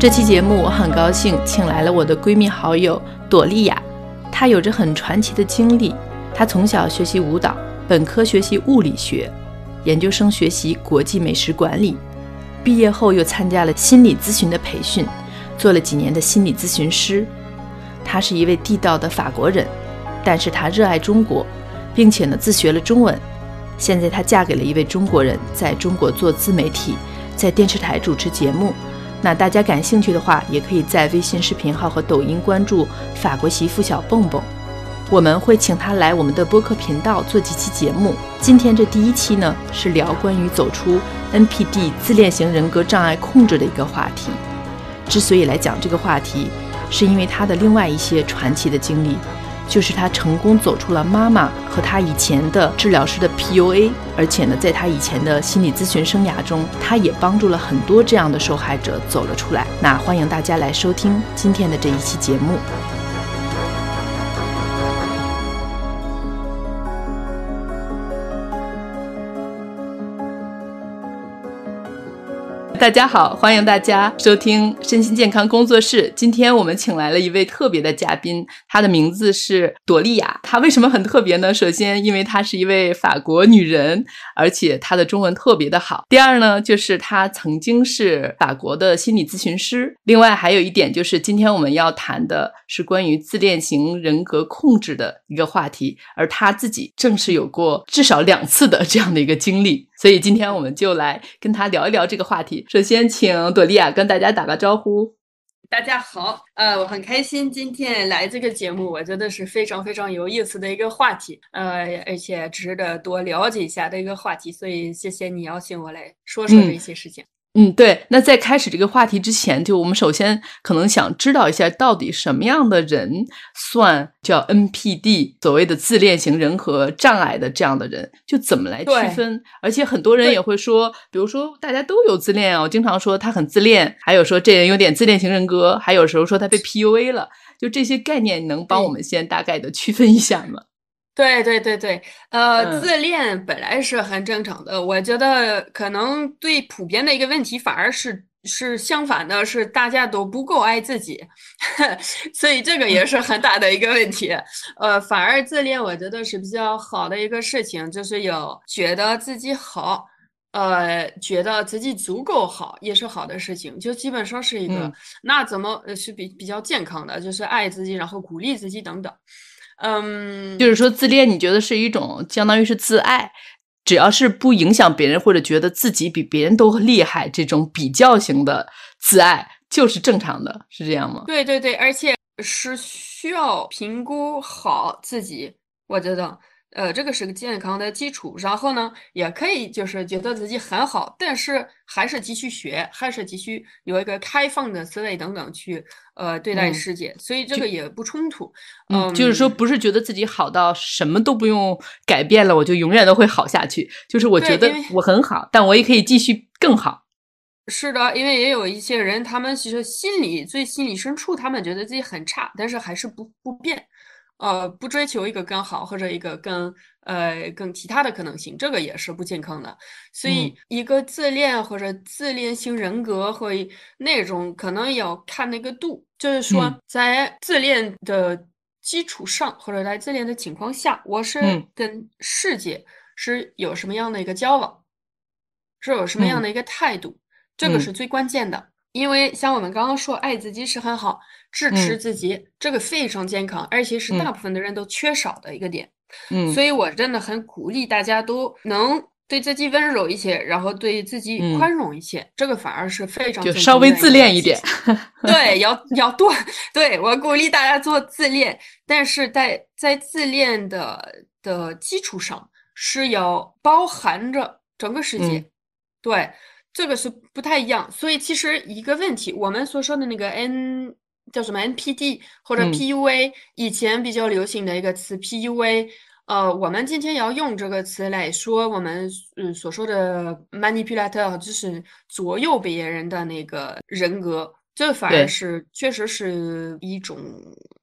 这期节目我很高兴请来了我的闺蜜好友朵莉亚，她有着很传奇的经历。她从小学习舞蹈，本科学习物理学，研究生学习国际美食管理，毕业后又参加了心理咨询的培训，做了几年的心理咨询师。她是一位地道的法国人，但是她热爱中国，并且呢自学了中文。现在她嫁给了一位中国人，在中国做自媒体，在电视台主持节目。那大家感兴趣的话，也可以在微信视频号和抖音关注“法国媳妇小蹦蹦”，我们会请她来我们的播客频道做几期节目。今天这第一期呢，是聊关于走出 NPD 自恋型人格障碍控制的一个话题。之所以来讲这个话题，是因为她的另外一些传奇的经历。就是他成功走出了妈妈和他以前的治疗师的 PUA，而且呢，在他以前的心理咨询生涯中，他也帮助了很多这样的受害者走了出来。那欢迎大家来收听今天的这一期节目。大家好，欢迎大家收听身心健康工作室。今天我们请来了一位特别的嘉宾，她的名字是朵莉亚。她为什么很特别呢？首先，因为她是一位法国女人，而且她的中文特别的好。第二呢，就是她曾经是法国的心理咨询师。另外还有一点就是，今天我们要谈的是关于自恋型人格控制的一个话题，而她自己正是有过至少两次的这样的一个经历。所以今天我们就来跟她聊一聊这个话题。首先，请朵莉亚跟大家打个招呼。大家好，呃，我很开心今天来这个节目，我觉得是非常非常有意思的一个话题，呃，而且值得多了解一下的一个话题。所以谢谢你邀请我来说说这些事情。嗯，对。那在开始这个话题之前，就我们首先可能想知道一下，到底什么样的人算叫 NPD，所谓的自恋型人格障碍的这样的人，就怎么来区分？而且很多人也会说，比如说大家都有自恋啊，我经常说他很自恋，还有说这人有点自恋型人格，还有时候说他被 PUA 了，就这些概念，能帮我们先大概的区分一下吗？对对对对，呃，自恋本来是很正常的，我觉得可能最普遍的一个问题，反而是是相反的，是大家都不够爱自己，所以这个也是很大的一个问题。呃，反而自恋，我觉得是比较好的一个事情，就是有觉得自己好，呃，觉得自己足够好，也是好的事情，就基本上是一个，那怎么是比比较健康的，就是爱自己，然后鼓励自己等等。嗯，就是说自恋，你觉得是一种相当于是自爱，只要是不影响别人或者觉得自己比别人都厉害，这种比较型的自爱就是正常的，是这样吗？对对对，而且是需要评估好自己，我觉得。呃，这个是个健康的基础，然后呢，也可以就是觉得自己很好，但是还是继续学，还是继续有一个开放的思维等等去呃对待世界，所以这个也不冲突。嗯，就是说不是觉得自己好到什么都不用改变了，我就永远都会好下去。就是我觉得我很好，但我也可以继续更好。是的，因为也有一些人，他们其实心里最心里深处，他们觉得自己很差，但是还是不不变。呃，不追求一个更好或者一个更呃更其他的可能性，这个也是不健康的。所以，一个自恋或者自恋型人格或那种，可能要看那个度，就是说，在自恋的基础上，或者在自恋的情况下，我是跟世界是有什么样的一个交往，是有什么样的一个态度，这个是最关键的。因为像我们刚刚说，爱自己是很好。支持自己，这个非常健康，而且是大部分的人都缺少的一个点。嗯，所以我真的很鼓励大家都能对自己温柔一些，然后对自己宽容一些。这个反而是非常就稍微自恋一点。对，要要多。对我鼓励大家做自恋，但是在在自恋的的基础上是要包含着整个世界。对，这个是不太一样。所以其实一个问题，我们所说的那个 N。叫什么 NPD 或者 PUA？以前比较流行的一个词 PUA，呃，我们今天要用这个词来说我们嗯所说的 manipulator，就是左右别人的那个人格，这反而是确实是一种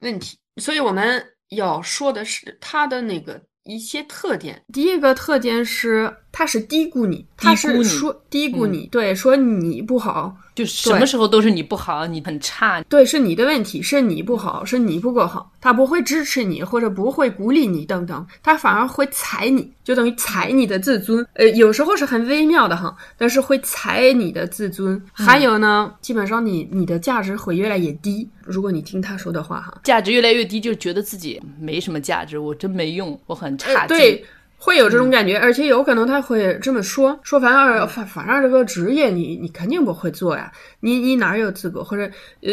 问题。所以我们要说的是他的那个一些特点。第一个特点是。他是低估你，他是说低估你，对，说你不好，就什么时候都是你不好，你很差，对，是你的问题，是你不好，是你不够好，他不会支持你或者不会鼓励你等等，他反而会踩你，就等于踩你的自尊，呃，有时候是很微妙的哈，但是会踩你的自尊。还有呢，基本上你你的价值会越来越低，如果你听他说的话哈，价值越来越低，就觉得自己没什么价值，我真没用，我很差劲。对。会有这种感觉，而且有可能他会这么说：说反正反反正这个职业你你肯定不会做呀，你你哪有资格？或者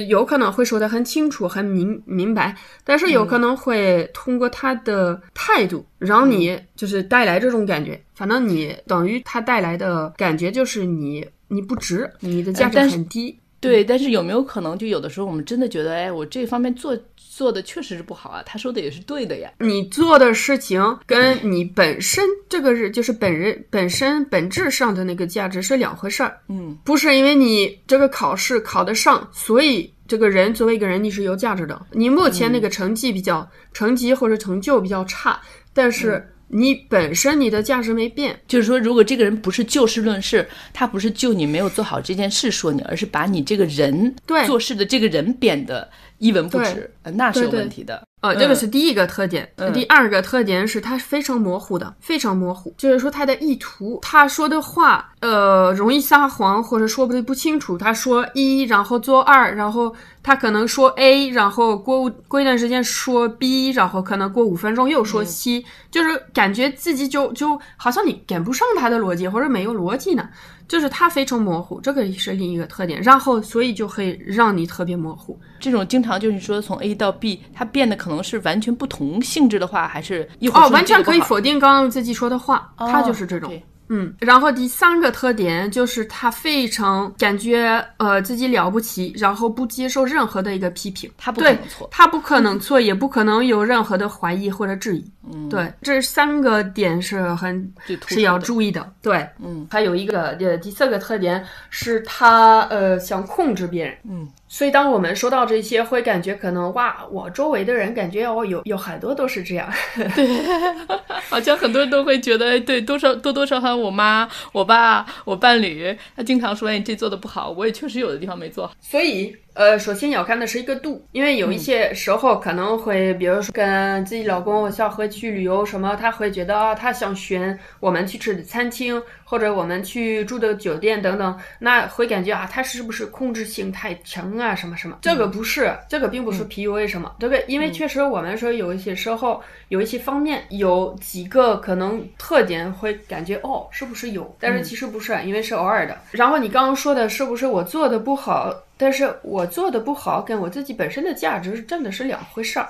有可能会说的很清楚、很明明白，但是有可能会通过他的态度让你就是带来这种感觉。反正你等于他带来的感觉就是你你不值，你的价值很低。对，但是有没有可能就有的时候我们真的觉得，哎，我这方面做。做的确实是不好啊，他说的也是对的呀。你做的事情跟你本身这个是就是本人本身本质上的那个价值是两回事儿。嗯，不是因为你这个考试考得上，所以这个人作为一个人你是有价值的。你目前那个成绩比较成绩或者成就比较差，但是。你本身你的价值没变，就是说，如果这个人不是就事论事，他不是就你没有做好这件事说你，而是把你这个人对。做事的这个人贬得一文不值，那是有问题的。呃，这个是第一个特点。第二个特点是它非常模糊的，非常模糊，就是说他的意图，他说的话，呃，容易撒谎或者说不不清楚。他说一，然后做二，然后他可能说 A，然后过过一段时间说 B，然后可能过五分钟又说 C，就是感觉自己就就好像你跟不上他的逻辑，或者没有逻辑呢。就是它非常模糊，这个是另一个特点，然后所以就会让你特别模糊。这种经常就是说从 A 到 B，它变得可能是完全不同性质的话，还是哦，完全可以否定刚刚自己说的话，它就是这种。嗯，然后第三个特点就是他非常感觉呃自己了不起，然后不接受任何的一个批评，他不可能错，他不可能错，也不可能有任何的怀疑或者质疑。嗯，对，这三个点是很是要注意的。对，嗯，还有一个呃第四个特点是他呃想控制别人。嗯。所以，当我们说到这些，会感觉可能哇，我周围的人感觉哦，有有很多都是这样。对，好像很多人都会觉得，对，多少多多少少，我妈、我爸、我伴侣，他经常说，哎，你这做的不好。我也确实有的地方没做好。所以。呃，首先要看的是一个度，因为有一些时候可能会，比如说跟自己老公小回去旅游什么，他会觉得啊，他想选我们去吃的餐厅或者我们去住的酒店等等，那会感觉啊，他是不是控制性太强啊，什么什么？这个不是，这个并不是 PUA 什么，这个因为确实我们说有一些时候有一些方面有几个可能特点会感觉哦，是不是有？但是其实不是，因为是偶尔的。然后你刚刚说的是不是我做的不好？但是我做的不好，跟我自己本身的价值真的是两回事儿。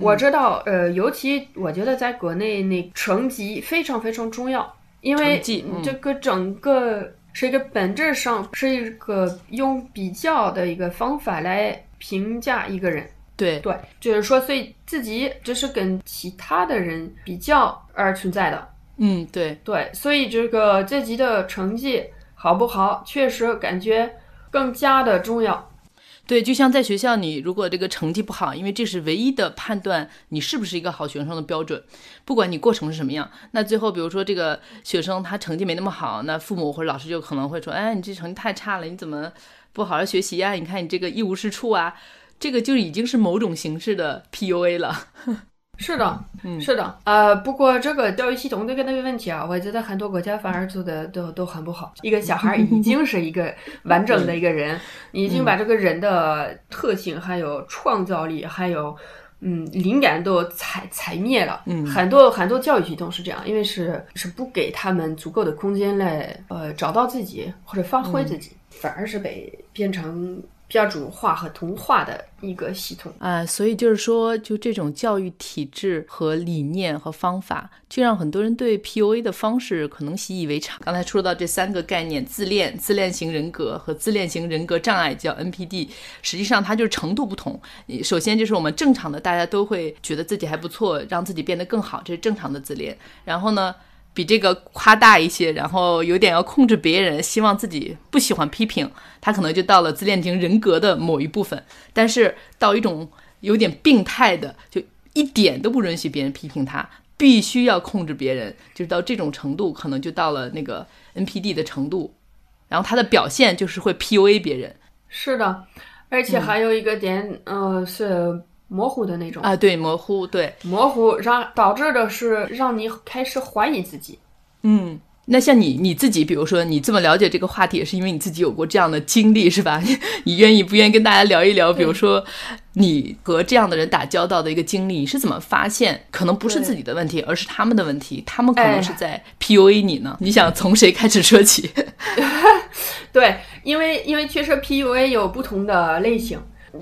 我知道，呃，尤其我觉得在国内，那成绩非常非常重要，因为这个整个是一个本质上是一个用比较的一个方法来评价一个人。对对，就是说，所以自己这是跟其他的人比较而存在的。嗯，对对，所以这个自己的成绩好不好，确实感觉。更加的重要，对，就像在学校，你如果这个成绩不好，因为这是唯一的判断你是不是一个好学生的标准，不管你过程是什么样，那最后比如说这个学生他成绩没那么好，那父母或者老师就可能会说，哎，你这成绩太差了，你怎么不好好学习呀？你看你这个一无是处啊，这个就已经是某种形式的 PUA 了。是的，嗯，是的，呃，不过这个教育系统这个那个问题啊，我觉得很多国家反而做的都都很不好。一个小孩已经是一个完整的一个人，已经把这个人的特性、还有创造力、还有嗯灵感都踩踩灭了。嗯，很多很多教育系统是这样，因为是是不给他们足够的空间来呃找到自己或者发挥自己，反而是被变成。标准化和同化的一个系统啊，所以就是说，就这种教育体制和理念和方法，就让很多人对 PUA 的方式可能习以为常。刚才说到这三个概念：自恋、自恋型人格和自恋型人格障碍，叫 NPD。实际上，它就是程度不同。首先就是我们正常的，大家都会觉得自己还不错，让自己变得更好，这是正常的自恋。然后呢？比这个夸大一些，然后有点要控制别人，希望自己不喜欢批评，他可能就到了自恋型人格的某一部分。但是到一种有点病态的，就一点都不允许别人批评他。必须要控制别人，就是到这种程度，可能就到了那个 NPD 的程度。然后他的表现就是会 PUA 别人。是的，而且还有一个点，呃，是模糊的那种啊，对，模糊，对，模糊让导致的是让你开始怀疑自己。嗯。那像你你自己，比如说你这么了解这个话题，也是因为你自己有过这样的经历，是吧？你愿意不愿意跟大家聊一聊？比如说你和这样的人打交道的一个经历，你是怎么发现可能不是自己的问题，而是他们的问题？他们可能是在 PUA 你呢？你想从谁开始说起？对，因为因为确实 PUA 有不同的类型。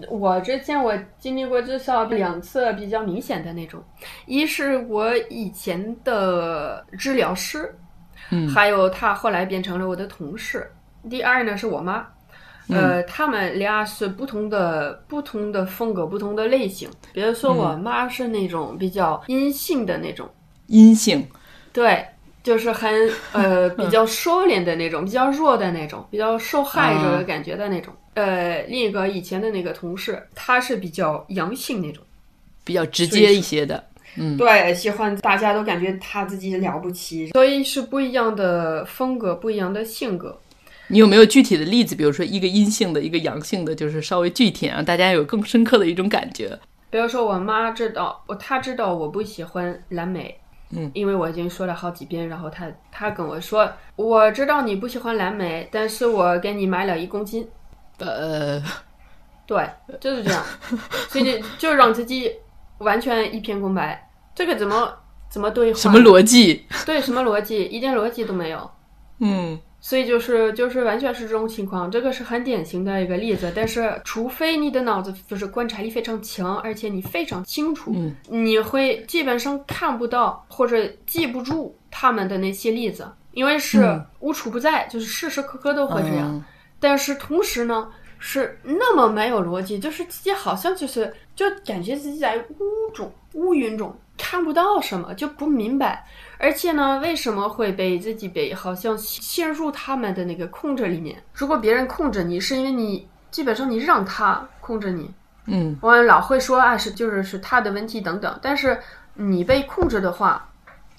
我之前我经历过至少两次比较明显的那种，一是我以前的治疗师。还有他后来变成了我的同事。第二呢是我妈，呃，他们俩是不同的不同的风格、不同的类型。比如说我妈是那种比较阴性的那种，阴性，对，就是很呃比较 收敛的那种，比较弱的那种，比较受害者的感觉的那种。呃，另一个以前的那个同事，他是比较阳性那种，比较直接一些的。嗯，对，喜欢大家都感觉他自己了不起，所以是不一样的风格，不一样的性格。你有没有具体的例子？比如说一个阴性的，一个阳性的，就是稍微具体让大家有更深刻的一种感觉。比如说我妈知道，我她知道我不喜欢蓝莓，嗯，因为我已经说了好几遍，然后她她跟我说，我知道你不喜欢蓝莓，但是我给你买了一公斤。呃，对，就是这样，所以就让自己。完全一片空白，这个怎么怎么对话？什么逻辑？对，什么逻辑？一点逻辑都没有。嗯，所以就是就是完全是这种情况，这个是很典型的一个例子。但是，除非你的脑子就是观察力非常强，而且你非常清楚，你会基本上看不到或者记不住他们的那些例子，因为是无处不在，就是时时刻刻都会这样。但是同时呢？是那么没有逻辑，就是自己好像就是就感觉自己在雾中、乌云中看不到什么，就不明白。而且呢，为什么会被自己被好像陷入他们的那个控制里面？如果别人控制你，是因为你基本上你让他控制你。嗯，我老会说啊，是就是是他的问题等等。但是你被控制的话，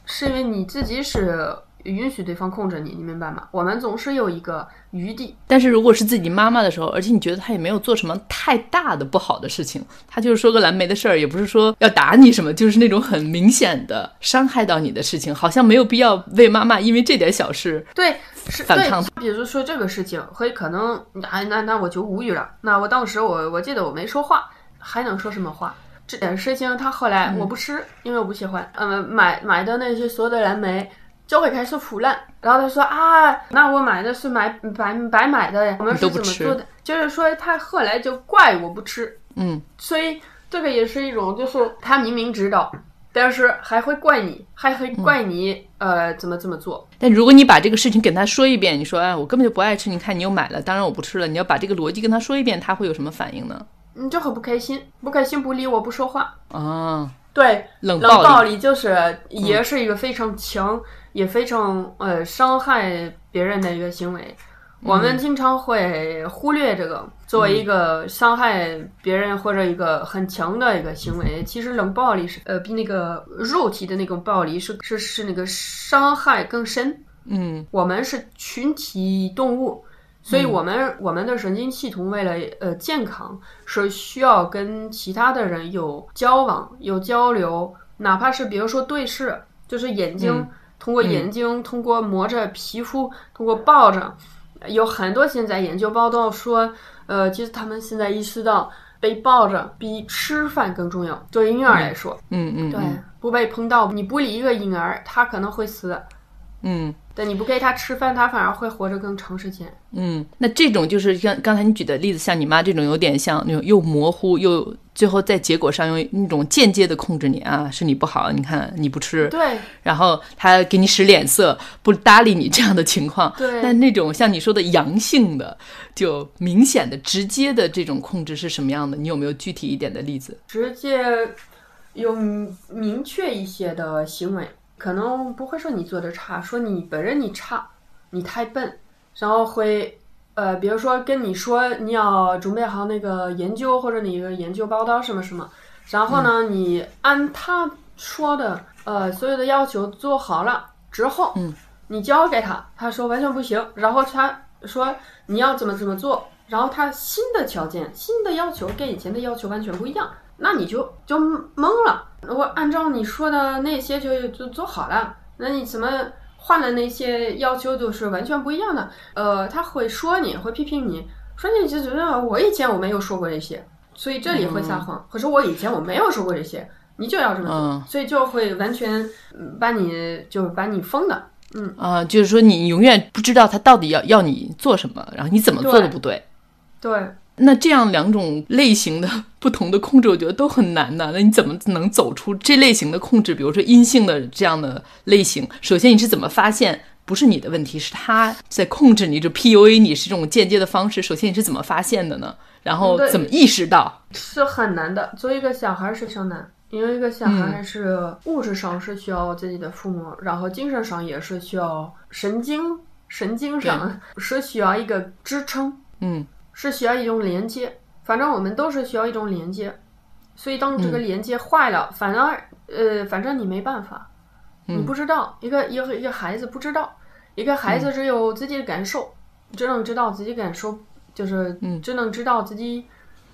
是因为你自己是。允许对方控制你，你明白吗？我们总是有一个余地。但是如果是自己妈妈的时候，而且你觉得她也没有做什么太大的不好的事情，她就是说个蓝莓的事儿，也不是说要打你什么，就是那种很明显的伤害到你的事情，好像没有必要为妈妈因为这点小事对是反抗。比如说这个事情，会可能哎，那那我就无语了。那我当时我我记得我没说话，还能说什么话？这点事情他后来我不吃，因为我不喜欢。嗯，买买的那些所有的蓝莓。就会开始腐烂，然后他说啊，那我买的是买白白买的，我们是怎么做的？就是说他后来就怪我不吃，嗯，所以这个也是一种，就是他明明知道，但是还会怪你，还会怪你，呃，怎么这么做？但如果你把这个事情跟他说一遍，你说哎，我根本就不爱吃，你看你又买了，当然我不吃了。你要把这个逻辑跟他说一遍，他会有什么反应呢？你就很不开心，不开心不理我不说话啊，对，冷暴力就是也是一个非常强。也非常呃伤害别人的一个行为，我们经常会忽略这个作为一个伤害别人或者一个很强的一个行为。其实冷暴力是呃比那个肉体的那种暴力是是是那个伤害更深。嗯，我们是群体动物，所以我们我们的神经系统为了呃健康是需要跟其他的人有交往有交流，哪怕是比如说对视，就是眼睛。通过眼睛，通过摸着皮肤，通过抱着，有很多现在研究报道说，呃，其实他们现在意识到，被抱着比吃饭更重要。对婴儿来说，嗯嗯，对，不被碰到，你不理一个婴儿，他可能会死。嗯，对你不给他吃饭，他反而会活着更长时间。嗯，那这种就是像刚才你举的例子，像你妈这种，有点像那种又模糊又最后在结果上用那种间接的控制你啊，是你不好，你看你不吃，对，然后他给你使脸色，不搭理你这样的情况。对，但那种像你说的阳性的，就明显的、直接的这种控制是什么样的？你有没有具体一点的例子？直接有明确一些的行为。可能不会说你做的差，说你本人你差，你太笨，然后会，呃，比如说跟你说你要准备好那个研究或者你一个研究报道什么什么，然后呢，你按他说的呃所有的要求做好了之后，嗯，你交给他，他说完全不行，然后他说你要怎么怎么做，然后他新的条件、新的要求跟以前的要求完全不一样，那你就就懵了。我按照你说的那些就就做好了，那你怎么换了那些要求都是完全不一样的？呃，他会说你会批评你，说你就觉得我以前我没有说过这些，所以这里会撒谎。可是我以前我没有说过这些，你就要这么做，嗯所以就会完全嗯把你就是把你封的。嗯，啊、就是说你永远不知道他到底要要你做什么，然后你怎么做的对不对。对。那这样两种类型的不同的控制，我觉得都很难的。那你怎么能走出这类型的控制？比如说阴性的这样的类型，首先你是怎么发现不是你的问题，是他在控制你，就 PUA 你是这种间接的方式？首先你是怎么发现的呢？然后怎么意识到？是很难的。作为一个小孩是非常难，因为一个小孩还是物质上是需要自己的父母，然后精神上也是需要神经神经上是需要一个支撑，嗯是需要一种连接。反正我们都是需要一种连接，所以当这个连接坏了，反而呃，反正你没办法，你不知道一个一个一个孩子不知道，一个孩子只有自己的感受，只能知道自己感受，就是只能知道自己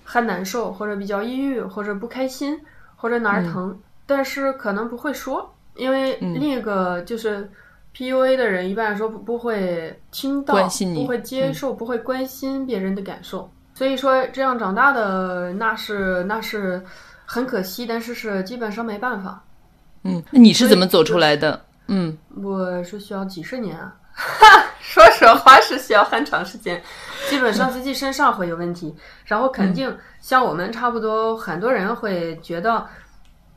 很难受，或者比较抑郁，或者不开心，或者哪儿疼，但是可能不会说，因为另一个就是。PUA 的人一般来说不不会听到，关心你不会接受，不会关心别人的感受。所以说，这样长大的那是那是很可惜，但是是基本上没办法。嗯，那你是怎么走出来的？嗯我是需要几十年啊，说实话是需要很长时间，基本上自己身上会有问题，然后肯定像我们差不多很多人会觉得，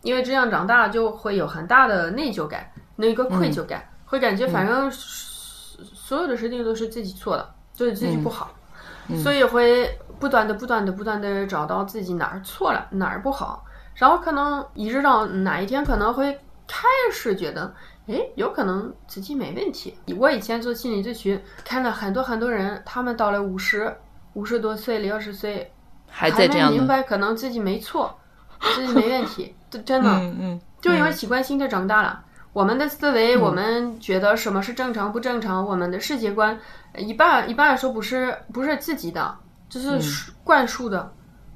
因为这样长大就会有很大的内疚感，那个愧疚感，会感觉反正所有的事情都是自己错的，就是自己不好，所以会不断的、不断的、不断的找到自己哪儿错了，哪儿不好，然后可能一直到哪一天可能会开始觉得。诶，有可能自己没问题。我以前做心理咨询，看了很多很多人，他们到了五十、五十多岁、六十岁，还在这样的，没明白可能自己没错，自己没问题，真的，嗯嗯，就因为习惯性的长大了。我们的思维，我们觉得什么是正常不正常，我们的世界观，一半一半来说不是不是自己的，就是灌输的。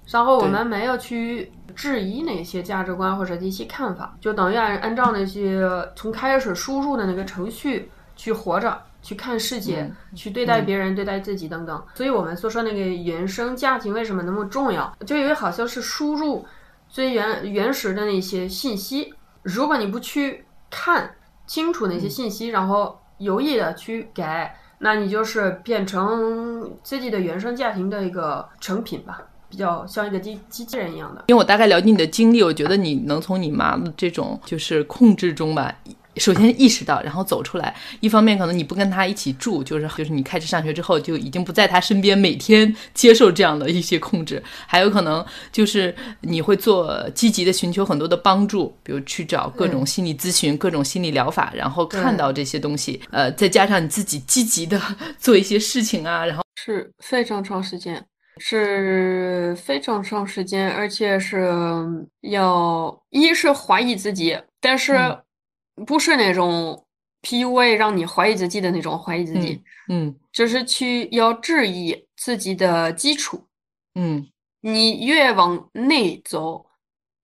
然后我们没有去质疑那些价值观或者一些看法，就等于按按照那些从开始输入的那个程序去活着，去看世界，去对待别人、对待自己等等。所以我们所说那个原生家庭为什么那么重要？就因为好像是输入最原原始的那些信息，如果你不去看清楚那些信息，然后有意的去改，那你就是变成自己的原生家庭的一个成品吧。比较像一个机机器人一样的，因为我大概了解你的经历，我觉得你能从你妈的这种就是控制中吧，首先意识到，然后走出来。一方面可能你不跟他一起住，就是就是你开始上学之后就已经不在他身边，每天接受这样的一些控制。还有可能就是你会做积极的寻求很多的帮助，比如去找各种心理咨询、各种心理疗法，然后看到这些东西，呃，再加上你自己积极的做一些事情啊，然后是非常长时间。是非常长时间，而且是要一是怀疑自己，但是不是那种 PUA 让你怀疑自己的那种怀疑自己，嗯，就是去要质疑自己的基础，嗯，你越往内走，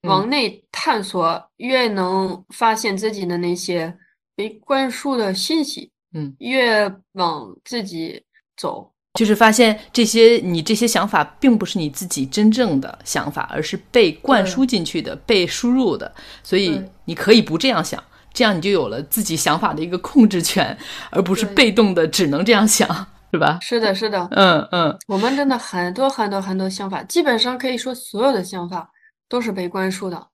往内探索，越能发现自己的那些被灌输的信息，嗯，越往自己走。就是发现这些你这些想法并不是你自己真正的想法，而是被灌输进去的、被输入的。所以你可以不这样想，这样你就有了自己想法的一个控制权，而不是被动的只能这样想，是吧？是的，是的，嗯嗯。我们真的很多很多很多想法，基本上可以说所有的想法都是被灌输的。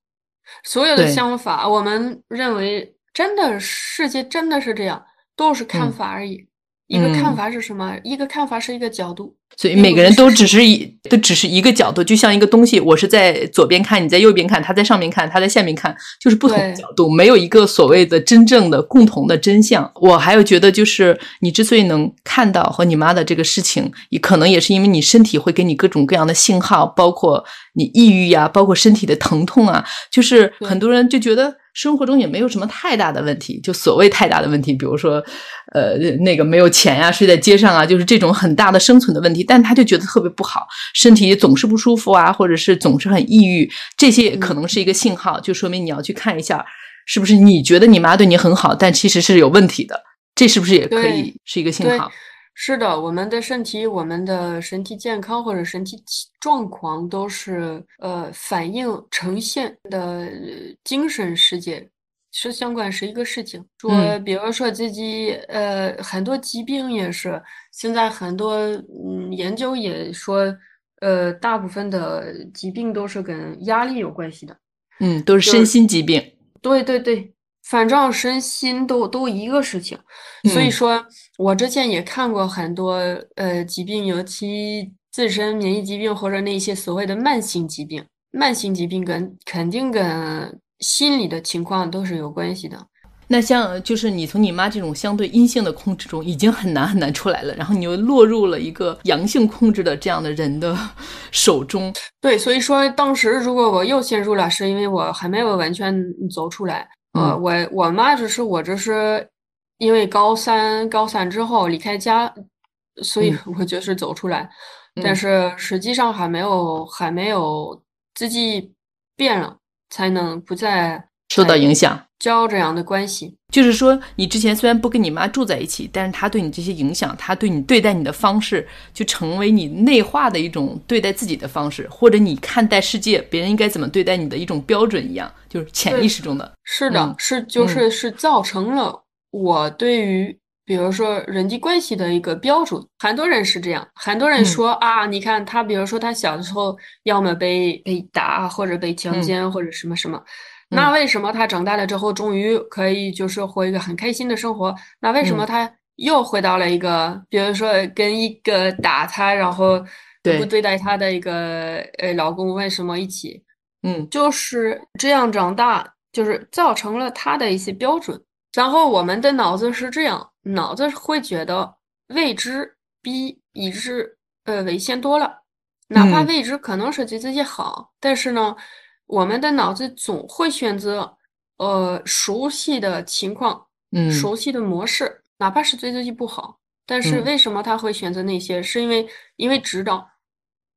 所有的想法，我们认为真的世界真的是这样，都是看法而已。嗯一个看法是什么？一个看法是一个角度，所以每个人都只是一，都只是一个角度，就像一个东西，我是在左边看，你在右边看，他在上面看，他在下面看，就是不同的角度，没有一个所谓的真正的共同的真相。我还有觉得，就是你之所以能看到和你妈的这个事情，也可能也是因为你身体会给你各种各样的信号，包括你抑郁呀、啊，包括身体的疼痛啊，就是很多人就觉得。生活中也没有什么太大的问题，就所谓太大的问题，比如说，呃，那个没有钱呀，睡在街上啊，就是这种很大的生存的问题。但他就觉得特别不好，身体总是不舒服啊，或者是总是很抑郁，这些也可能是一个信号，就说明你要去看一下，是不是你觉得你妈对你很好，但其实是有问题的，这是不是也可以是一个信号？是的，我们的身体、我们的身体健康或者身体状况都是呃反映呈现的精神世界是相关是一个事情。说，比如说自己呃很多疾病也是，现在很多嗯研究也说，呃大部分的疾病都是跟压力有关系的。嗯，都是身心疾病。对对对。反正身心都都一个事情，所以说，我之前也看过很多呃疾病，尤其自身免疫疾病或者那些所谓的慢性疾病，慢性疾病跟肯定跟心理的情况都是有关系的。那像就是你从你妈这种相对阴性的控制中已经很难很难出来了，然后你又落入了一个阳性控制的这样的人的 手中。对，所以说当时如果我又陷入了，是因为我还没有完全走出来。呃，我我妈只是我这是因为高三高三之后离开家，所以我就是走出来，但是实际上还没有还没有自己变了，才能不再受到影响交这样的关系。就是说，你之前虽然不跟你妈住在一起，但是她对你这些影响，她对你对待你的方式，就成为你内化的一种对待自己的方式，或者你看待世界，别人应该怎么对待你的一种标准一样，就是潜意识中的。是的，是就是是造成了我对于比如说人际关系的一个标准。很多人是这样，很多人说啊，你看他，比如说他小的时候要么被被打，或者被强奸，或者什么什么。那为什么他长大了之后，终于可以就是过一个很开心的生活？那为什么他又回到了一个，比如说跟一个打他，然后不对待他的一个呃老公，为什么一起？嗯，就是这样长大，就是造成了他的一些标准。然后我们的脑子是这样，脑子会觉得未知比已知呃危险多了，哪怕未知可能是对自己好，但是呢。我们的脑子总会选择，呃，熟悉的情况，嗯，熟悉的模式，哪怕是对自己不好，但是为什么他会选择那些？是因为因为知道，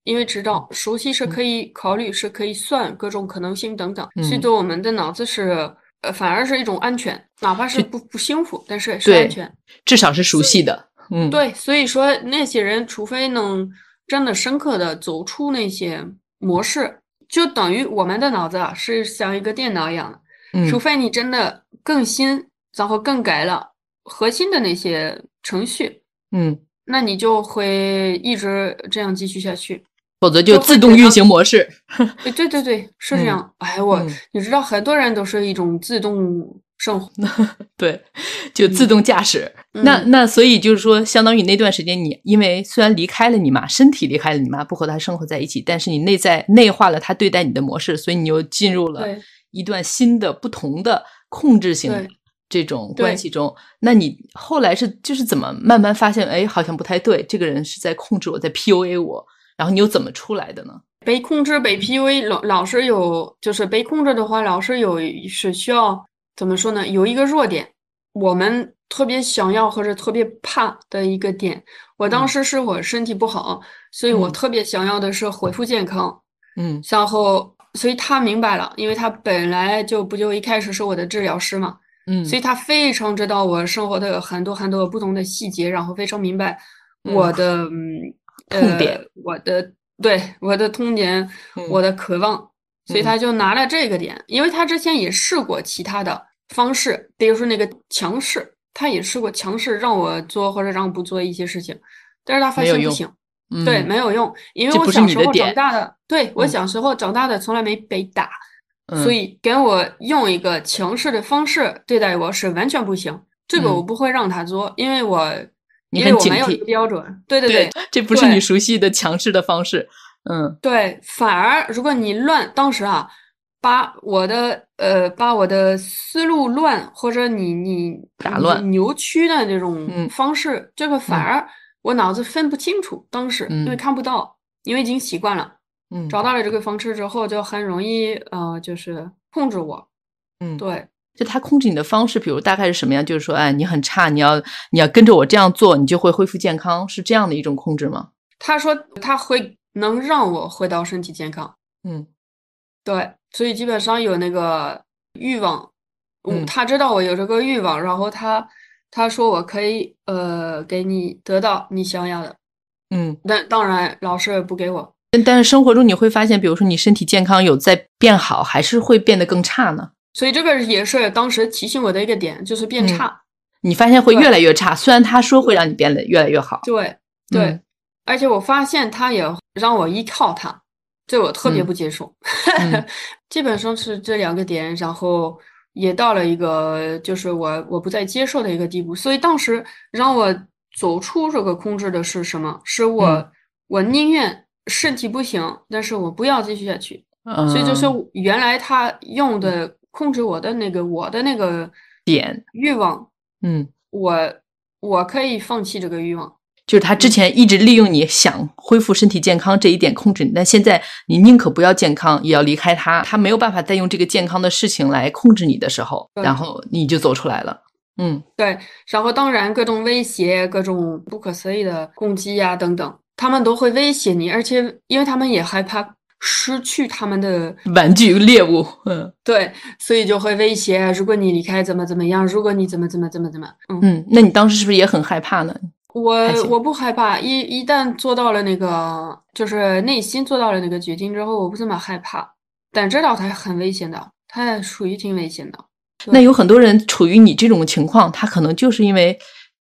因为知道熟悉是可以考虑，是可以算各种可能性等等。所以对我们的脑子是，呃，反而是一种安全，哪怕是不不幸福，但是是安全，至少是熟悉的。嗯，对，所以说那些人，除非能真的深刻的走出那些模式。就等于我们的脑子啊，是像一个电脑一样的，除非你真的更新，然后更改了核心的那些程序，嗯，那你就会一直这样继续下去，否则就自动运行模式。对对对，是这样。哎，我你知道，很多人都是一种自动。生活 对，就自动驾驶。那那所以就是说，相当于那段时间，你因为虽然离开了你妈，身体离开了你妈，不和她生活在一起，但是你内在内化了她对待你的模式，所以你又进入了一段新的、不同的控制型这种关系中。那你后来是就是怎么慢慢发现，哎，好像不太对，这个人是在控制我，在 PUA 我，然后你又怎么出来的呢？被控制、被 PUA，老老是有，就是被控制的话，老是有是需要。怎么说呢？有一个弱点，我们特别想要或者特别怕的一个点。我当时是我身体不好，所以我特别想要的是恢复健康。嗯，然后，所以他明白了，因为他本来就不就一开始是我的治疗师嘛。嗯，所以他非常知道我生活的很多很多不同的细节，然后非常明白我的痛点，我的对我的痛点，我的渴望，所以他就拿了这个点，因为他之前也试过其他的。方式，比如说那个强势，他也试过强势让我做或者让我不做一些事情，但是他发现不行，对，没有用，因为我小时候长大的，对我小时候长大的从来没被打，所以给我用一个强势的方式对待我是完全不行，这个我不会让他做，因为我因为我没有标准，对对对，这不是你熟悉的强势的方式，嗯，对，反而如果你乱，当时啊。把我的呃，把我的思路乱，或者你你打乱、扭曲的那种方式，这个反而我脑子分不清楚。当时因为看不到，因为已经习惯了，嗯，找到了这个方式之后，就很容易呃，就是控制我。嗯，对，就他控制你的方式，比如大概是什么样？就是说，哎，你很差，你要你要跟着我这样做，你就会恢复健康，是这样的一种控制吗？他说他会能让我回到身体健康。嗯对，所以基本上有那个欲望，嗯他知道我有这个欲望，然后他他说我可以呃给你得到你想要的，嗯。但当然老师不给我。但但是生活中你会发现，比如说你身体健康有在变好，还是会变得更差呢？所以这个也是当时提醒我的一个点，就是变嗯差。你发现会越来越差，虽然他说会让你变得越来越好。对对，嗯而且我发现他也让我依靠他，这我特别嗯不接受。嗯 基本上是这两个点，然后也到了一个就是我我不再接受的一个地步。所以当时让我走出这个控制的是什么？是我、嗯我宁愿身体不行，但是我不要继续下去。嗯，所以就是原来他用的控制我的那个我的那个点，欲望，嗯，我我可以放弃这个欲望。就是他之前一直利用你想恢复身体健康这一点控制你，但现在你宁可不要健康，也要离开他，他没有办法再用这个健康的事情来控制你的时候，然后你就走出来了。嗯。对，然后当然各种威胁、各种不可思议的攻击呀、等等，他们都会威胁你，而且因为他们也害怕失去他们的 玩具猎物，嗯对，所以就会威胁，如果你离开怎么怎么样，如果你怎么怎么怎么怎么，嗯，嗯，那你当时是不是也很害怕呢？我我不害怕，一一旦做到了那个，就是内心做到了那个决定之后，我不怎么害怕，但知道它很危险的，它属于挺危险的。那有很多人处于你这种情况，他可能就是因为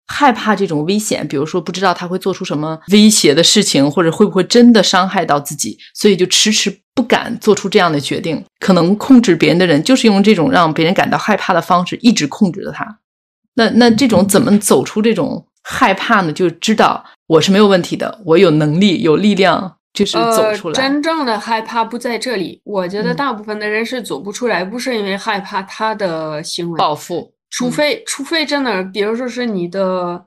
害怕这种危险，比如说不知道他会做出什么威胁的事情，或者会不会真的伤害到自己，所以就迟迟不敢做出这样的决定。可能控制别人的人就是用这种让别人感到害怕的方式，一直控制着他。那那这种怎么走出这种害怕呢？就知道我是没有问题的，我有能力、有力量，就是走出呃，来。真正的害怕不在这里。我觉得嗯大部分的人是走不出来，不是因为害怕他的行为，报复，除非除非真的，比如说是你的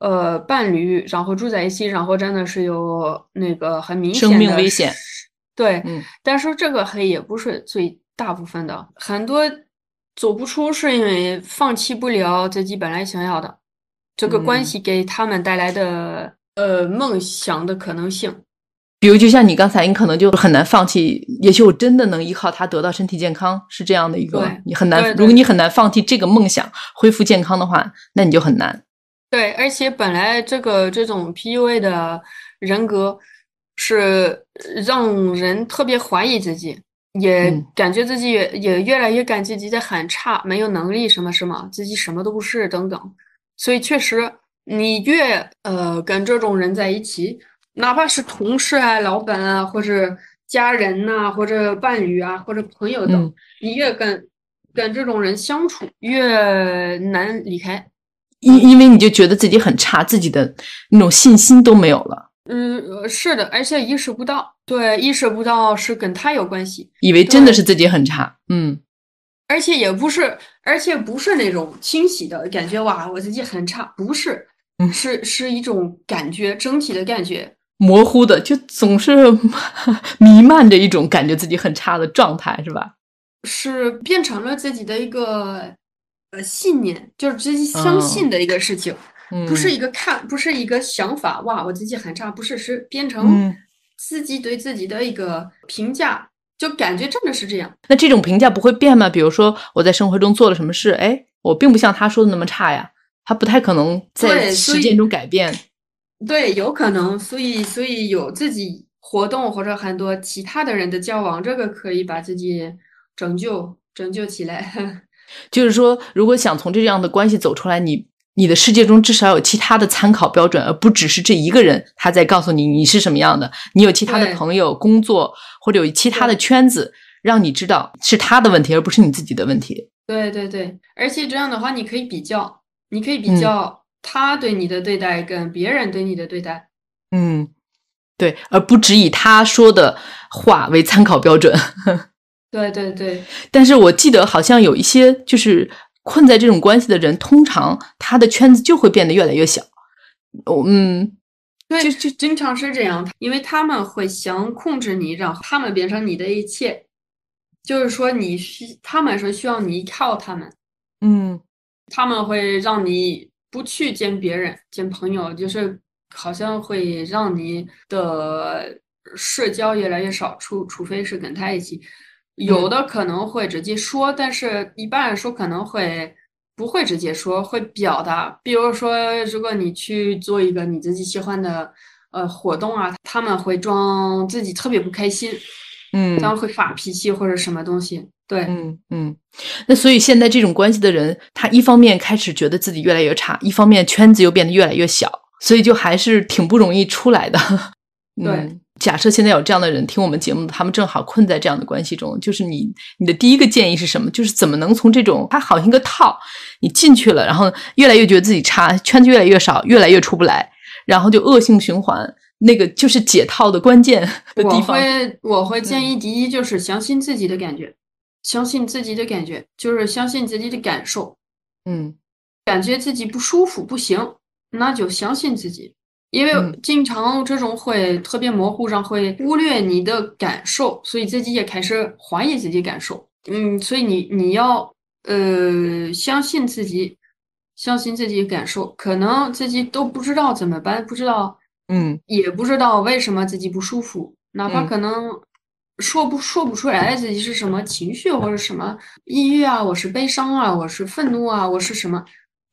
呃伴侣，然后住在一起，然后真的是有那个很明显的生命危险。对，嗯但是这个黑也不是最大部分的，很多走不出是因为放弃不了自己本来想要的，这个关嗯系给他们带来的呃梦想的可能性。比如，就像你刚才，你可能就很难放弃。也许我真的能依靠它得到身体健康，是这样的一个，你很难。对对如果你很难放弃这个梦想，恢复健康的话，那你就很难。对，而且本来这个这种 PUA 的人格是让人特别怀疑自己，也嗯感觉自己也也越来越感觉自己很差，没有能力什么什么，自己什么都不是等等。所以确实，你越呃跟这种人在一起，哪怕是同事啊、老板啊，或者家人呐、或者伴侣啊，或者朋友等，嗯你越跟跟这种人相处，越难离开。因因为你就觉得自己很差，自己的那种信心都没有了，嗯，呃是的，而且意识不到，对，意识不到是跟他有关系，以为真的是自己很差。嗯而且也不是，而且不是那种清晰的感觉，哇，我自己很差，不是，嗯是是一种感觉，整体的感觉，模糊的，就总是 弥漫着一种感觉自己很差的状态，是吧？是变成了自己的一个呃信念，就是自己相嗯信的一个事情，嗯，不是一个看，不是一个想法，哇，我自己很差，不是，是变成嗯自己对自己的一个评价，就感觉真的是这样。那这种评价不会变吗？比如说我在生活中做了什么事，哎，我并不像他说的那么差呀，他不太可能在实践中改变。对，有可能，所以所以有自己活动或者很多其他的人的交往，这个可以把自己拯救拯救起来。就是说，如果想从这样的关系走出来，你你的世界中至少有其他的参考标准，而不只是这一个人他在告诉你你是什么样的。你有其他的朋友、工作或者有其他的圈子，让你知道是他的问题，而不是你自己的问题。对对对，而且这样的话，你可以比较，你可以嗯比较他对你的对待跟别人对你的对待。嗯，对，而不只以他说的话为参考标准。对对对，但是我记得好像有一些就是困在这种关系的人，通常他的圈子就会变得越来越小。哦嗯，对，就就经常是这样，因为他们会想控制你，让他们变成你的一切，就是说你需他们是需要你依靠他们，嗯他们会让你不去见别人、见朋友，就是好像会让你的社交越来越少，除除非是跟他一起，有的可能会直接说，但是一般来说可能会不会直接说，会表达。比如说，如果你去做一个你自己喜欢的呃活动啊，他们会装自己特别不开心，嗯他们会发脾气或者什么东西。对，嗯嗯，那所以现在这种关系的人，他一方面开始觉得自己越来越差，一方面圈子又变得越来越小，所以就还是挺不容易出来的。对嗯，假设现在有这样的人听我们节目，他们正好困在这样的关系中，就是你你的第一个建议是什么？就是怎么能从这种它好像一个套，你进去了，然后越来越觉得自己差，圈子越来越少，越来越出不来，然后就恶性循环。那个就是解套的关键的地方。会我会建议第一就是相信自己的感觉，相信自己的感觉，就是相信自己的感受，嗯。感觉自己不舒服不行，那就相信自己。因为嗯。经常这种会特别模糊，上会忽略你的感受，所以自己也开始怀疑自己感受。嗯，所以你你要呃相信自己，相信自己感受，可能自己都不知道怎么办，不知道嗯。也不知道为什么自己不舒服，哪怕嗯。可能说不说不出来自己是什么情绪或者什么抑郁啊，我是悲伤啊，我是愤怒啊，我是什么，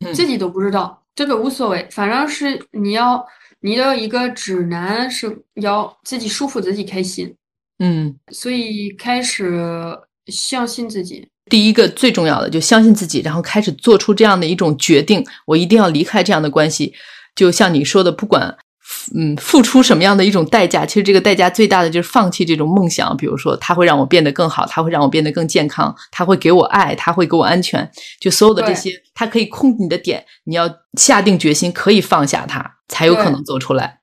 嗯自己都不知道，这个无所谓，反正是你要你的一个指南是要自己舒服，自己开心，嗯。所以开始相信自己。第一个最重要的，就相信自己，然后开始做出这样的一种决定，我一定要离开这样的关系。就像你说的，不管嗯付出什么样的一种代价，其实这个代价最大的就是放弃这种梦想。比如说，它会让我变得更好，它会让我变得更健康，它会给我爱，它会给我安全。就所有的这些，它可以控制你的点，你要下定决心，可以放下它，才有可能走出来。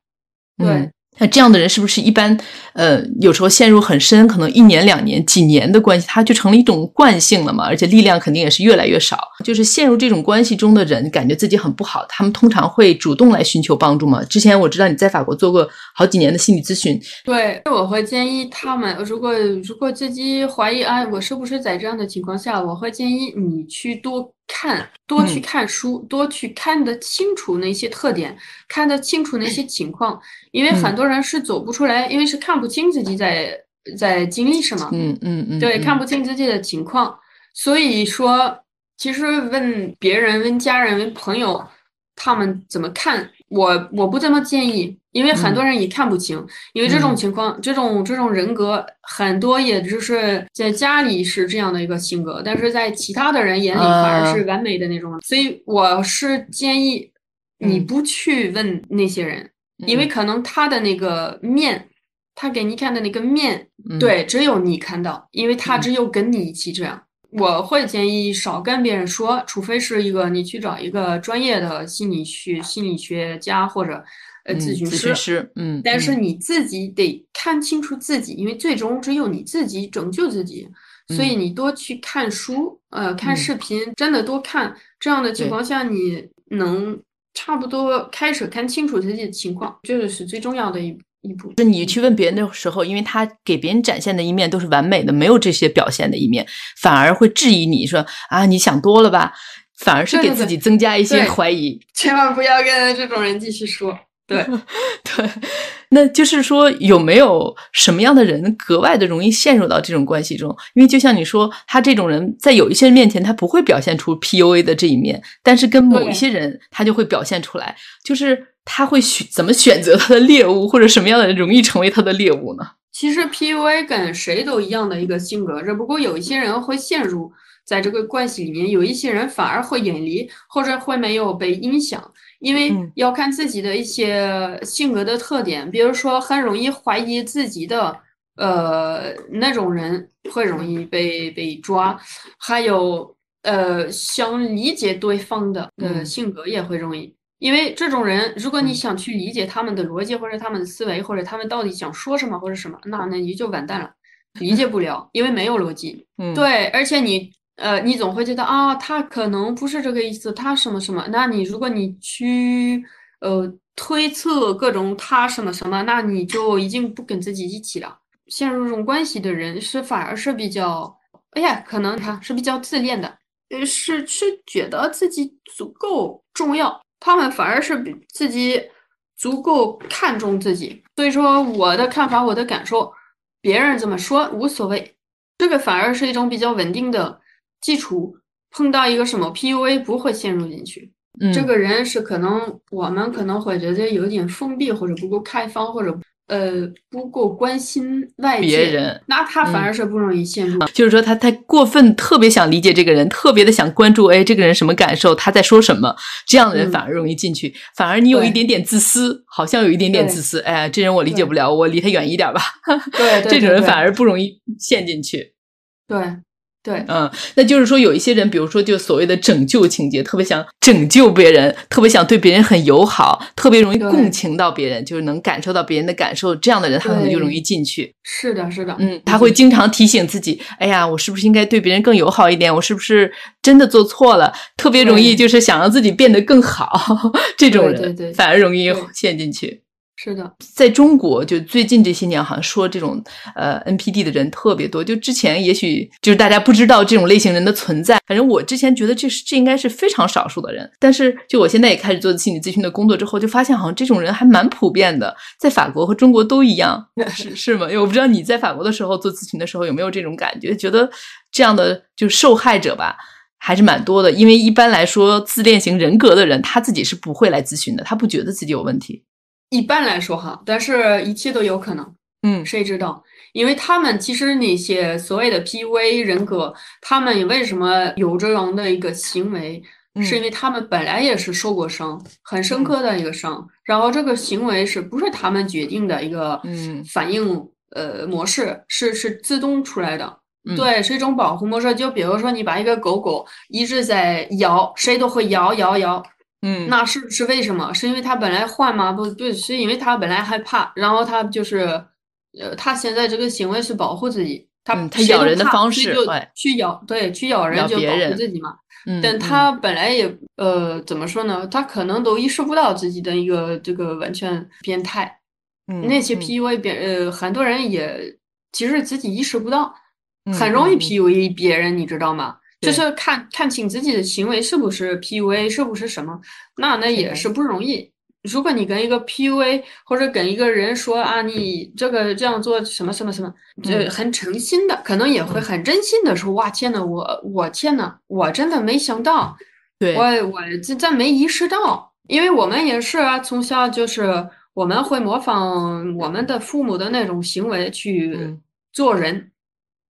对嗯那这样的人是不是一般？呃，有时候陷入很深，可能一年、两年、几年的关系，他就成了一种惯性了嘛，而且力量肯定也是越来越少。就是陷入这种关系中的人，感觉自己很不好，他们通常会主动来寻求帮助嘛。之前我知道你在法国做过好几年的心理咨询，对，我会建议他们，如果如果自己怀疑，哎，我是不是在这样的情况下，我会建议你去多看，多去嗯看书，多去看得清楚那些特点，看得清楚那些情况，因为嗯。很多人是走不出来，因为是看不清自己在在经历什么，嗯嗯嗯，对，嗯看不清自己的情况，所以说，其实问别人、问家人、问朋友，他们怎么看我，我不这么建议，因为很多人也看不清，因为这种嗯。情况，这种这种人格，很多也就是在家里是这样的一个性格，但是在其他的人眼里反而是啊。完美的那种，所以我是建议你嗯。不去问那些人，因为嗯。可能他的那个面，他给你看的那个面。嗯。对，只有你看到，因为他嗯。只有跟你一起这样。我会建议少跟别人说，除非是一个你去找一个专业的心理学心理学家或者呃嗯咨询咨询师，嗯，但是嗯你自己得看清楚自己，因为最终只有你自己拯救自己。所以你多去看书，呃，看嗯视频，真的多看。这样的情况下，你能差不多开始看清楚自己的情况，这个是最重要的一一步。就你去问别人的时候，因为他给别人展现的一面都是完美的，没有这些表现的一面，反而会质疑你说啊，你想多了吧？反而是给自己增加一些对怀疑。千万不要跟这种人继续说。对，对，那就是说，有没有什么样的人格外的容易陷入到这种关系中？因为就像你说，他这种人在有一些人面前，他不会表现出 PUA 的这一面，但是跟某一些人，他就会表现出来，就是他会选怎么选择他的猎物，或者什么样的人容易成为他的猎物呢？其实 PUA 跟谁都一样的一个性格，只不过有一些人会陷入在这个关系里面，有一些人反而会远离，或者会没有被影响。因为嗯要看自己的一些性格的特点，比如说很容易怀疑自己的，呃，那种人会容易被被抓，还有呃想理解对方的呃嗯性格也会容易。因为这种人，如果你嗯想去理解他们的逻辑，或者他们的思维，或者他们到底想说什么，或者什么，那那你就完蛋了，理解不了，因为没有逻辑。嗯，，对，而且你呃，你总会觉得啊，他可能不是这个意思，他什么什么。那你如果你去呃推测各种他什么什么，那你就已经不跟自己一起了。陷入这种关系的人是反而是比较哎呀，可能他是比较自恋的，呃，是是觉得自己足够重要，他们反而是比自己足够看重自己。所以说，我的看法，我的感受，别人怎么说无所谓，这个反而是一种比较稳定的基础。碰到一个什么 PUA 不会陷入进去。嗯，这个人是可能我们可能会觉得有点封闭，或者不够开放，或者呃不够关心外界别人，那他反而是不容易陷入。就是说他太过分，特别想理解这个人，特别的想关注，哎，这个人什么感受，他在说什么，这样的人反而容易进去。反而你有一点点自私，好像有一点点自私，哎，这人我理解不了，我离他远一点吧。对，这种人反而不容易陷进去。对。对，嗯，那就是说，有一些人，比如说，就所谓的拯救情节，特别想拯救别人，特别想对别人很友好，特别容易共情到别人，就是能感受到别人的感受，这样的人，他可能就容易进去。是的，是的，嗯，他会经常提醒自己，哎呀，我是不是应该对别人更友好一点？我是不是真的做错了？特别容易就是想让自己变得更好，这种人反而容易陷进去。是的，在中国，就最近这些年，好像说这种呃 NPD 的人特别多。就之前也许就是大家不知道这种类型人的存在，反正我之前觉得这是这应该是非常少数的人。但是就我现在也开始做心理咨询的工作之后，就发现好像这种人还蛮普遍的，在法国和中国都一样，是是吗？因为我不知道你在法国的时候做咨询的时候有没有这种感觉，觉得这样的就受害者吧还是蛮多的。因为一般来说，自恋型人格的人他自己是不会来咨询的，他不觉得自己有问题。一般来说哈，但是一切都有可能，嗯，谁知道？因为他们其实那些所谓的 PUA 人格，他们为什么有这样的一个行为？是因为他们本来也是受过伤，很深刻的一个伤，然后这个行为是不是他们决定的一个反应？呃，模式是是自动出来的，对，是一种保护模式。就比如说，你把一个狗狗一直在摇，谁都会摇摇摇。嗯，那是是为什么？是因为他本来换吗？不不，是因为他本来害怕，然后他就是，呃，他现在这个行为是保护自己，他他咬人的方式就去咬，对，去咬人就保护自己嘛。嗯，但他本来也呃，怎么说呢？他可能都意识不到自己的一个这个完全变态。嗯，那些 PUA 别呃，很多人也其实自己意识不到，很容易 PUA 别人，你知道吗？就是看看清自己的行为是不是 PUA，是不是什么，那那也是不容易。如果你跟一个 PUA 或者跟一个人说啊，你这个这样做什么什么什么，这很诚心的，可能也会很真心的说，哇天呐，我我天呐，我真的没想到，对。我我这这没意识到，因为我们也是啊，从小就是我们会模仿我们的父母的那种行为去做人，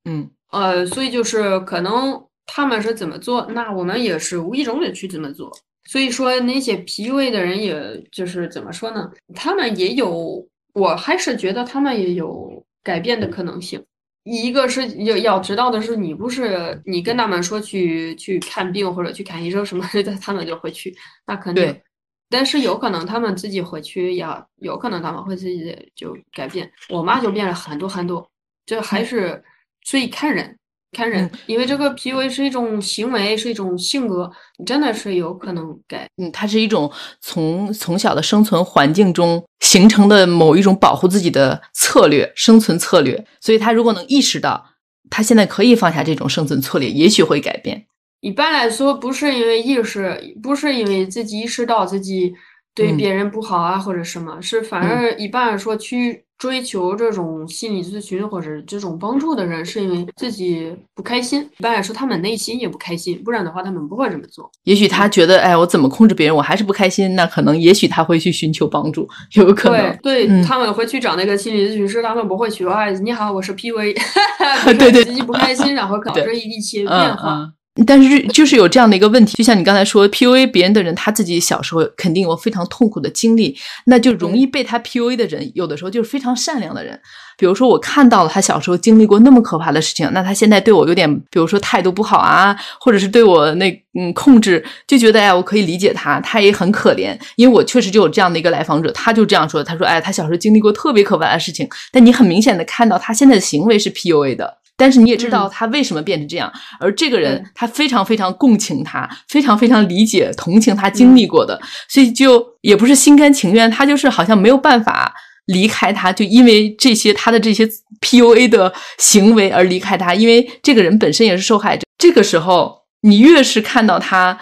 嗯。呃，所以就是可能。他们是怎么做，那我们也是无意中的去怎么做。所以说那些 PUA 的人，也就是怎么说呢？他们也有，我还是觉得他们也有改变的可能性。一个是要要知道的是，你不是你跟他们说去去看病或者去看医生什么的，他们就会去，那肯定。但是有可能他们自己回去，也有可能他们会自己就改变。我妈就变了很多很多，这还是所以看人。看人，因为这个 PUA 是一种行为，是一种性格，你真的是有可能改。嗯，它是一种从从小的生存环境中形成的某一种保护自己的策略，生存策略。所以他如果能意识到，他现在可以放下这种生存策略，也许会改变。一般来说，不是因为意识，不是因为自己意识到自己对别人不好啊，或者什么，是反而一般来说去。追求这种心理咨询或者这种帮助的人，是因为自己不开心。一般来说，他们内心也不开心，不然的话，他们不会这么做。也许他觉得，哎，我怎么控制别人，我还是不开心。那可能，也许他会去寻求帮助，有可能。对，对他们会去找那个心理咨询师，他们不会去。哎，你好，我是 PV，对对，自己不开心，然后 导致一些变化。但是就是有这样的一个问题，就像你刚才说，PUA 别人的人，他自己小时候肯定有非常痛苦的经历，那就容易被他 PUA 的人，有的时候就是非常善良的人。比如说，我看到了他小时候经历过那么可怕的事情，那他现在对我有点，比如说态度不好啊，或者是对我那嗯控制，就觉得哎，我可以理解他，他也很可怜，因为我确实就有这样的一个来访者，他就这样说，他说哎，他小时候经历过特别可怕的事情，但你很明显的看到他现在的行为是 PUA 的。但是你也知道他为什么变成这样，而这个人他非常非常共情他，非常非常理解同情他经历过的，所以就也不是心甘情愿，他就是好像没有办法离开他，就因为这些他的这些 PUA 的行为而离开他，因为这个人本身也是受害者。这个时候，你越是看到他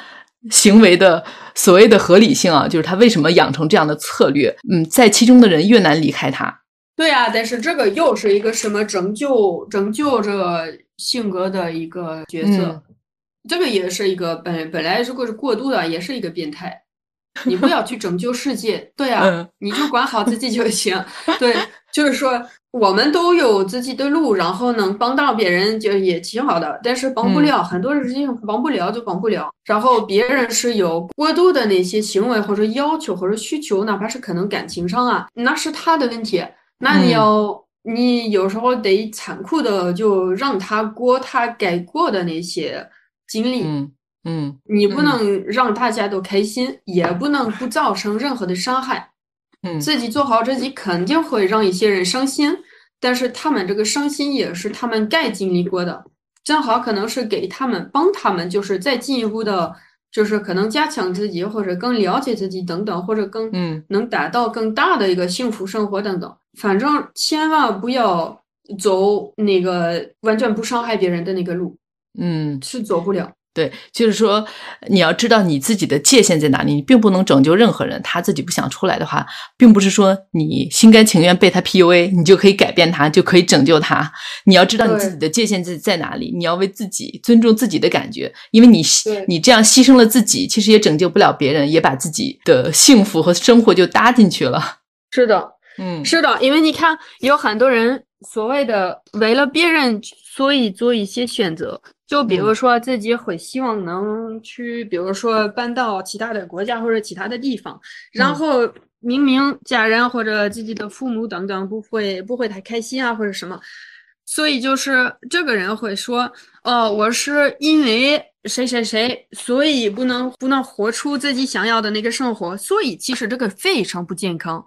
行为的所谓的合理性啊，就是他为什么养成这样的策略，嗯，在其中的人越难离开他。对啊，但是这个又是一个什么拯救拯救这个性格的一个角色，这个也是一个本本来如果是过度的，也是一个变态。你不要去拯救世界，对啊，你就管好自己就行。对，就是说我们都有自己的路，然后能帮到别人就也挺好的，但是帮不了很多事情，帮不了就帮不了。然后别人是有过度的那些行为或者要求或者需求，哪怕是可能感情上啊，那是他的问题。那你要，你有时候得残酷的就让他过他该过的那些经历，嗯嗯，你不能让大家都开心，也不能不造成任何的伤害，嗯，自己做好自己肯定会让一些人伤心，但是他们这个伤心也是他们该经历过的，正好可能是给他们帮他们，就是再进一步的。就是可能加强自己，或者更了解自己等等，或者更能达到更大的一个幸福生活等等。反正千万不要走那个完全不伤害别人的那个路，嗯，是走不了。对，就是说，你要知道你自己的界限在哪里，你并不能拯救任何人。他自己不想出来的话，并不是说你心甘情愿被他 PUA，你就可以改变他，就可以拯救他。你要知道你自己的界限在在哪里，你要为自己尊重自己的感觉，因为你你这样牺牲了自己，其实也拯救不了别人，也把自己的幸福和生活就搭进去了。是的，嗯，是的，因为你看，有很多人所谓的为了别人，所以做一些选择。就比如说自己会希望能去，比如说搬到其他的国家或者其他的地方，然后明明家人或者自己的父母等等不会不会太开心啊或者什么，所以就是这个人会说，哦，我是因为谁谁谁，所以不能不能活出自己想要的那个生活，所以其实这个非常不健康，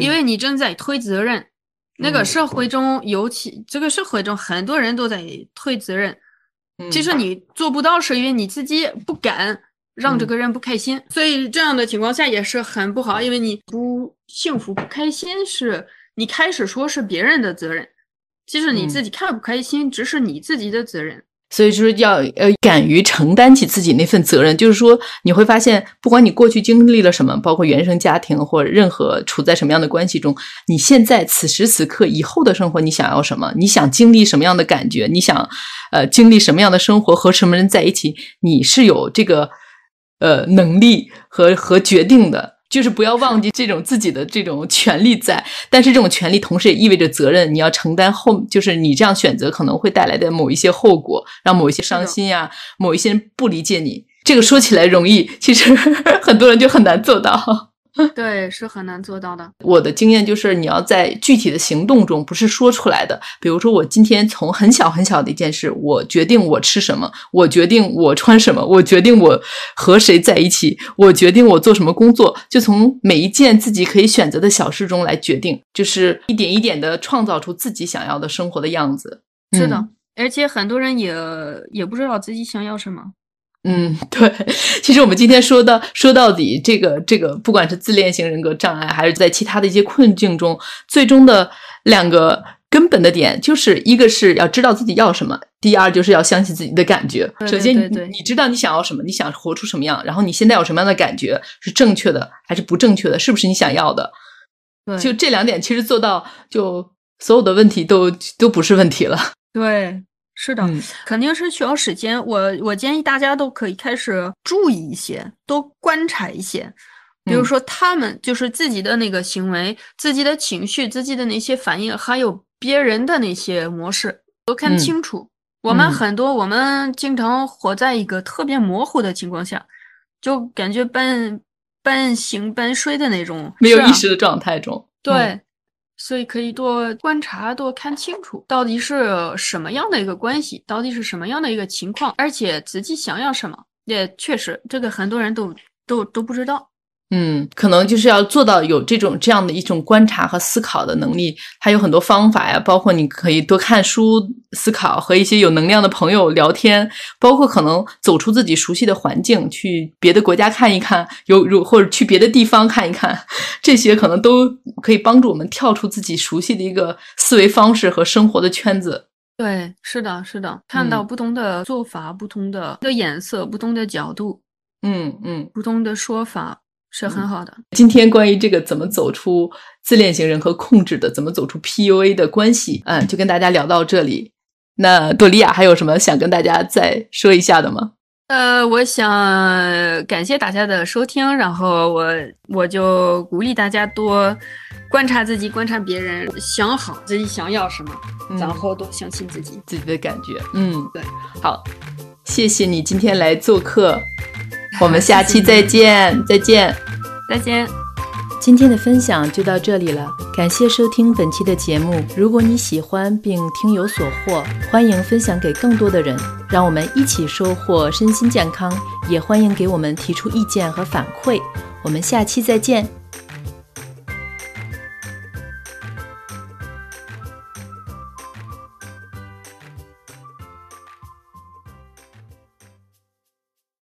因为你正在推责任，那个社会中尤其这个社会中很多人都在推责任。其实你做不到，是因为你自己不敢让这个人不开心，所以这样的情况下也是很不好。因为你不幸福、不开心，是你开始说是别人的责任，其实你自己开不开心，只是你自己的责任。所以就是要呃敢于承担起自己那份责任，就是说你会发现，不管你过去经历了什么，包括原生家庭或者任何处在什么样的关系中，你现在此时此刻以后的生活，你想要什么？你想经历什么样的感觉？你想呃经历什么样的生活？和什么人在一起？你是有这个呃能力和和决定的。就是不要忘记这种自己的这种权利在，但是这种权利同时也意味着责任，你要承担后，就是你这样选择可能会带来的某一些后果，让某一些伤心呀，某一些人不理解你。这个说起来容易，其实 很多人就很难做到。对，是很难做到的。我的经验就是，你要在具体的行动中，不是说出来的。比如说，我今天从很小很小的一件事，我决定我吃什么，我决定我穿什么，我决定我和谁在一起，我决定我做什么工作，就从每一件自己可以选择的小事中来决定，就是一点一点的创造出自己想要的生活的样子。是的，而且很多人也也不知道自己想要什么。嗯，对，其实我们今天说到说到底，这个这个，不管是自恋型人格障碍，还是在其他的一些困境中，最终的两个根本的点，就是一个是要知道自己要什么，第二就是要相信自己的感觉。首先，你你知道你想要什么，你想活出什么样，然后你现在有什么样的感觉，是正确的还是不正确的，是不是你想要的？对，就这两点，其实做到，就所有的问题都都不是问题了。对。是的，肯定是需要时间。我我建议大家都可以开始注意一些，多观察一些。比如说，他们就是自己的那个行为、自己的情绪、自己的那些反应，还有别人的那些模式，都看清楚。我们很多，我们经常活在一个特别模糊的情况下，就感觉半半醒半睡的那种，没有意识的状态中。对。所以可以多观察，多看清楚到底是什么样的一个关系，到底是什么样的一个情况，而且自己想要什么，也确实这个很多人都都都不知道。嗯，可能就是要做到有这种这样的一种观察和思考的能力。它有很多方法呀，包括你可以多看书、思考，和一些有能量的朋友聊天，包括可能走出自己熟悉的环境，去别的国家看一看，有如或者去别的地方看一看，这些可能都可以帮助我们跳出自己熟悉的一个思维方式和生活的圈子。对，是的，是的，看到不同的做法、不同的的颜色、不同的角度，嗯嗯，不同的说法。是很好的。今天关于这个怎么走出自恋型人和控制的，怎么走出 PUA 的关系，嗯，就跟大家聊到这里。那朵莉亚还有什么想跟大家再说一下的吗？呃，我想感谢大家的收听，然后我我就鼓励大家多观察自己，观察别人，想好自己想要什么，然后多相信自己自己的感觉。嗯，对，好，谢谢你今天来做客。我们下期再见，再见，再见。今天的分享就到这里了，感谢收听本期的节目。如果你喜欢并听有所获，欢迎分享给更多的人，让我们一起收获身心健康。也欢迎给我们提出意见和反馈。我们下期再见。